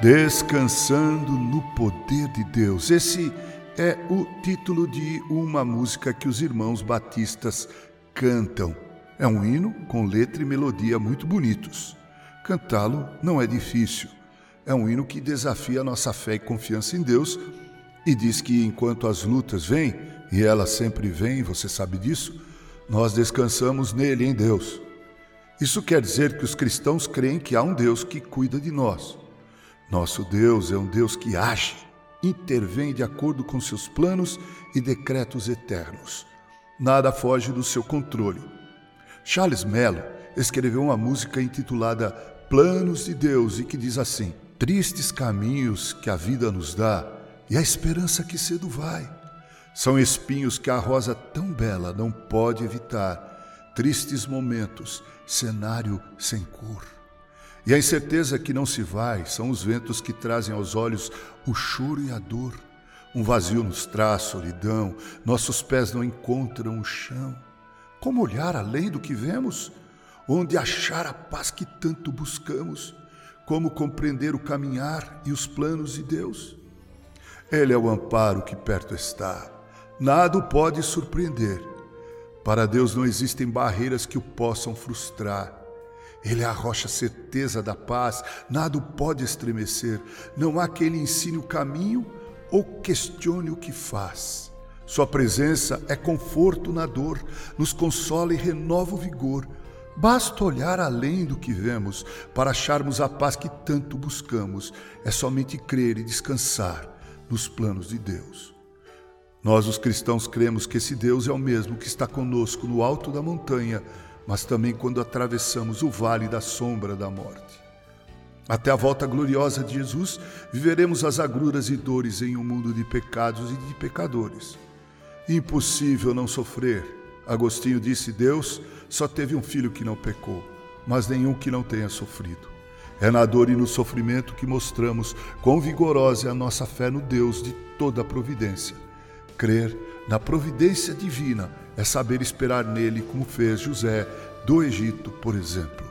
Descansando no poder de Deus. Esse é o título de uma música que os irmãos batistas cantam. É um hino com letra e melodia muito bonitos. Cantá-lo não é difícil. É um hino que desafia a nossa fé e confiança em Deus e diz que enquanto as lutas vêm, e elas sempre vêm, você sabe disso, nós descansamos nele, em Deus. Isso quer dizer que os cristãos creem que há um Deus que cuida de nós nosso Deus é um Deus que age, intervém de acordo com seus planos e decretos eternos. Nada foge do seu controle. Charles Mello escreveu uma música intitulada Planos de Deus e que diz assim: Tristes caminhos que a vida nos dá e a esperança que cedo vai. São espinhos que a rosa tão bela não pode evitar. Tristes momentos, cenário sem cor. E a incerteza que não se vai são os ventos que trazem aos olhos o choro e a dor. Um vazio nos traz solidão, nossos pés não encontram o chão. Como olhar além do que vemos? Onde achar a paz que tanto buscamos? Como compreender o caminhar e os planos de Deus? Ele é o amparo que perto está. Nada o pode surpreender. Para Deus não existem barreiras que o possam frustrar. Ele é a rocha certeza da paz, nada o pode estremecer. Não há quem lhe ensine o caminho ou questione o que faz. Sua presença é conforto na dor, nos consola e renova o vigor. Basta olhar além do que vemos para acharmos a paz que tanto buscamos. É somente crer e descansar nos planos de Deus. Nós, os cristãos, cremos que esse Deus é o mesmo que está conosco no alto da montanha mas também quando atravessamos o vale da sombra da morte. Até a volta gloriosa de Jesus, viveremos as agruras e dores em um mundo de pecados e de pecadores. Impossível não sofrer. Agostinho disse: Deus só teve um filho que não pecou, mas nenhum que não tenha sofrido. É na dor e no sofrimento que mostramos quão vigorosa é a nossa fé no Deus de toda a providência. Crer na providência divina é saber esperar nele, como fez José do Egito, por exemplo.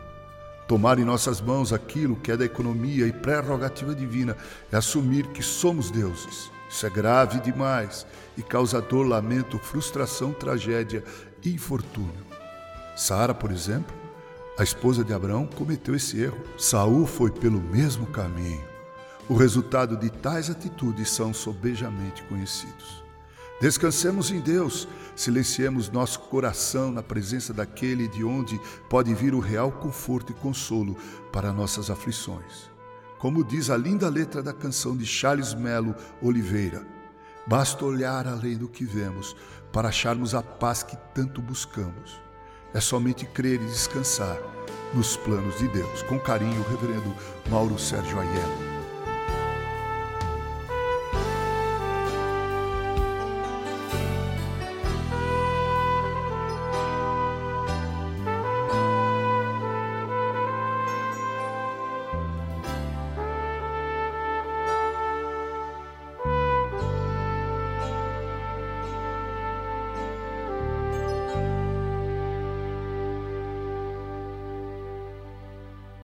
Tomar em nossas mãos aquilo que é da economia e prerrogativa divina é assumir que somos deuses. Isso é grave demais e causa dor, lamento, frustração, tragédia e infortúnio. Sara, por exemplo, a esposa de Abraão, cometeu esse erro. Saul foi pelo mesmo caminho. O resultado de tais atitudes são sobejamente conhecidos. Descansemos em Deus, silenciemos nosso coração na presença daquele de onde pode vir o real conforto e consolo para nossas aflições. Como diz a linda letra da canção de Charles Melo Oliveira, basta olhar além do que vemos para acharmos a paz que tanto buscamos. É somente crer e descansar nos planos de Deus. Com carinho, o reverendo Mauro Sérgio Aiello.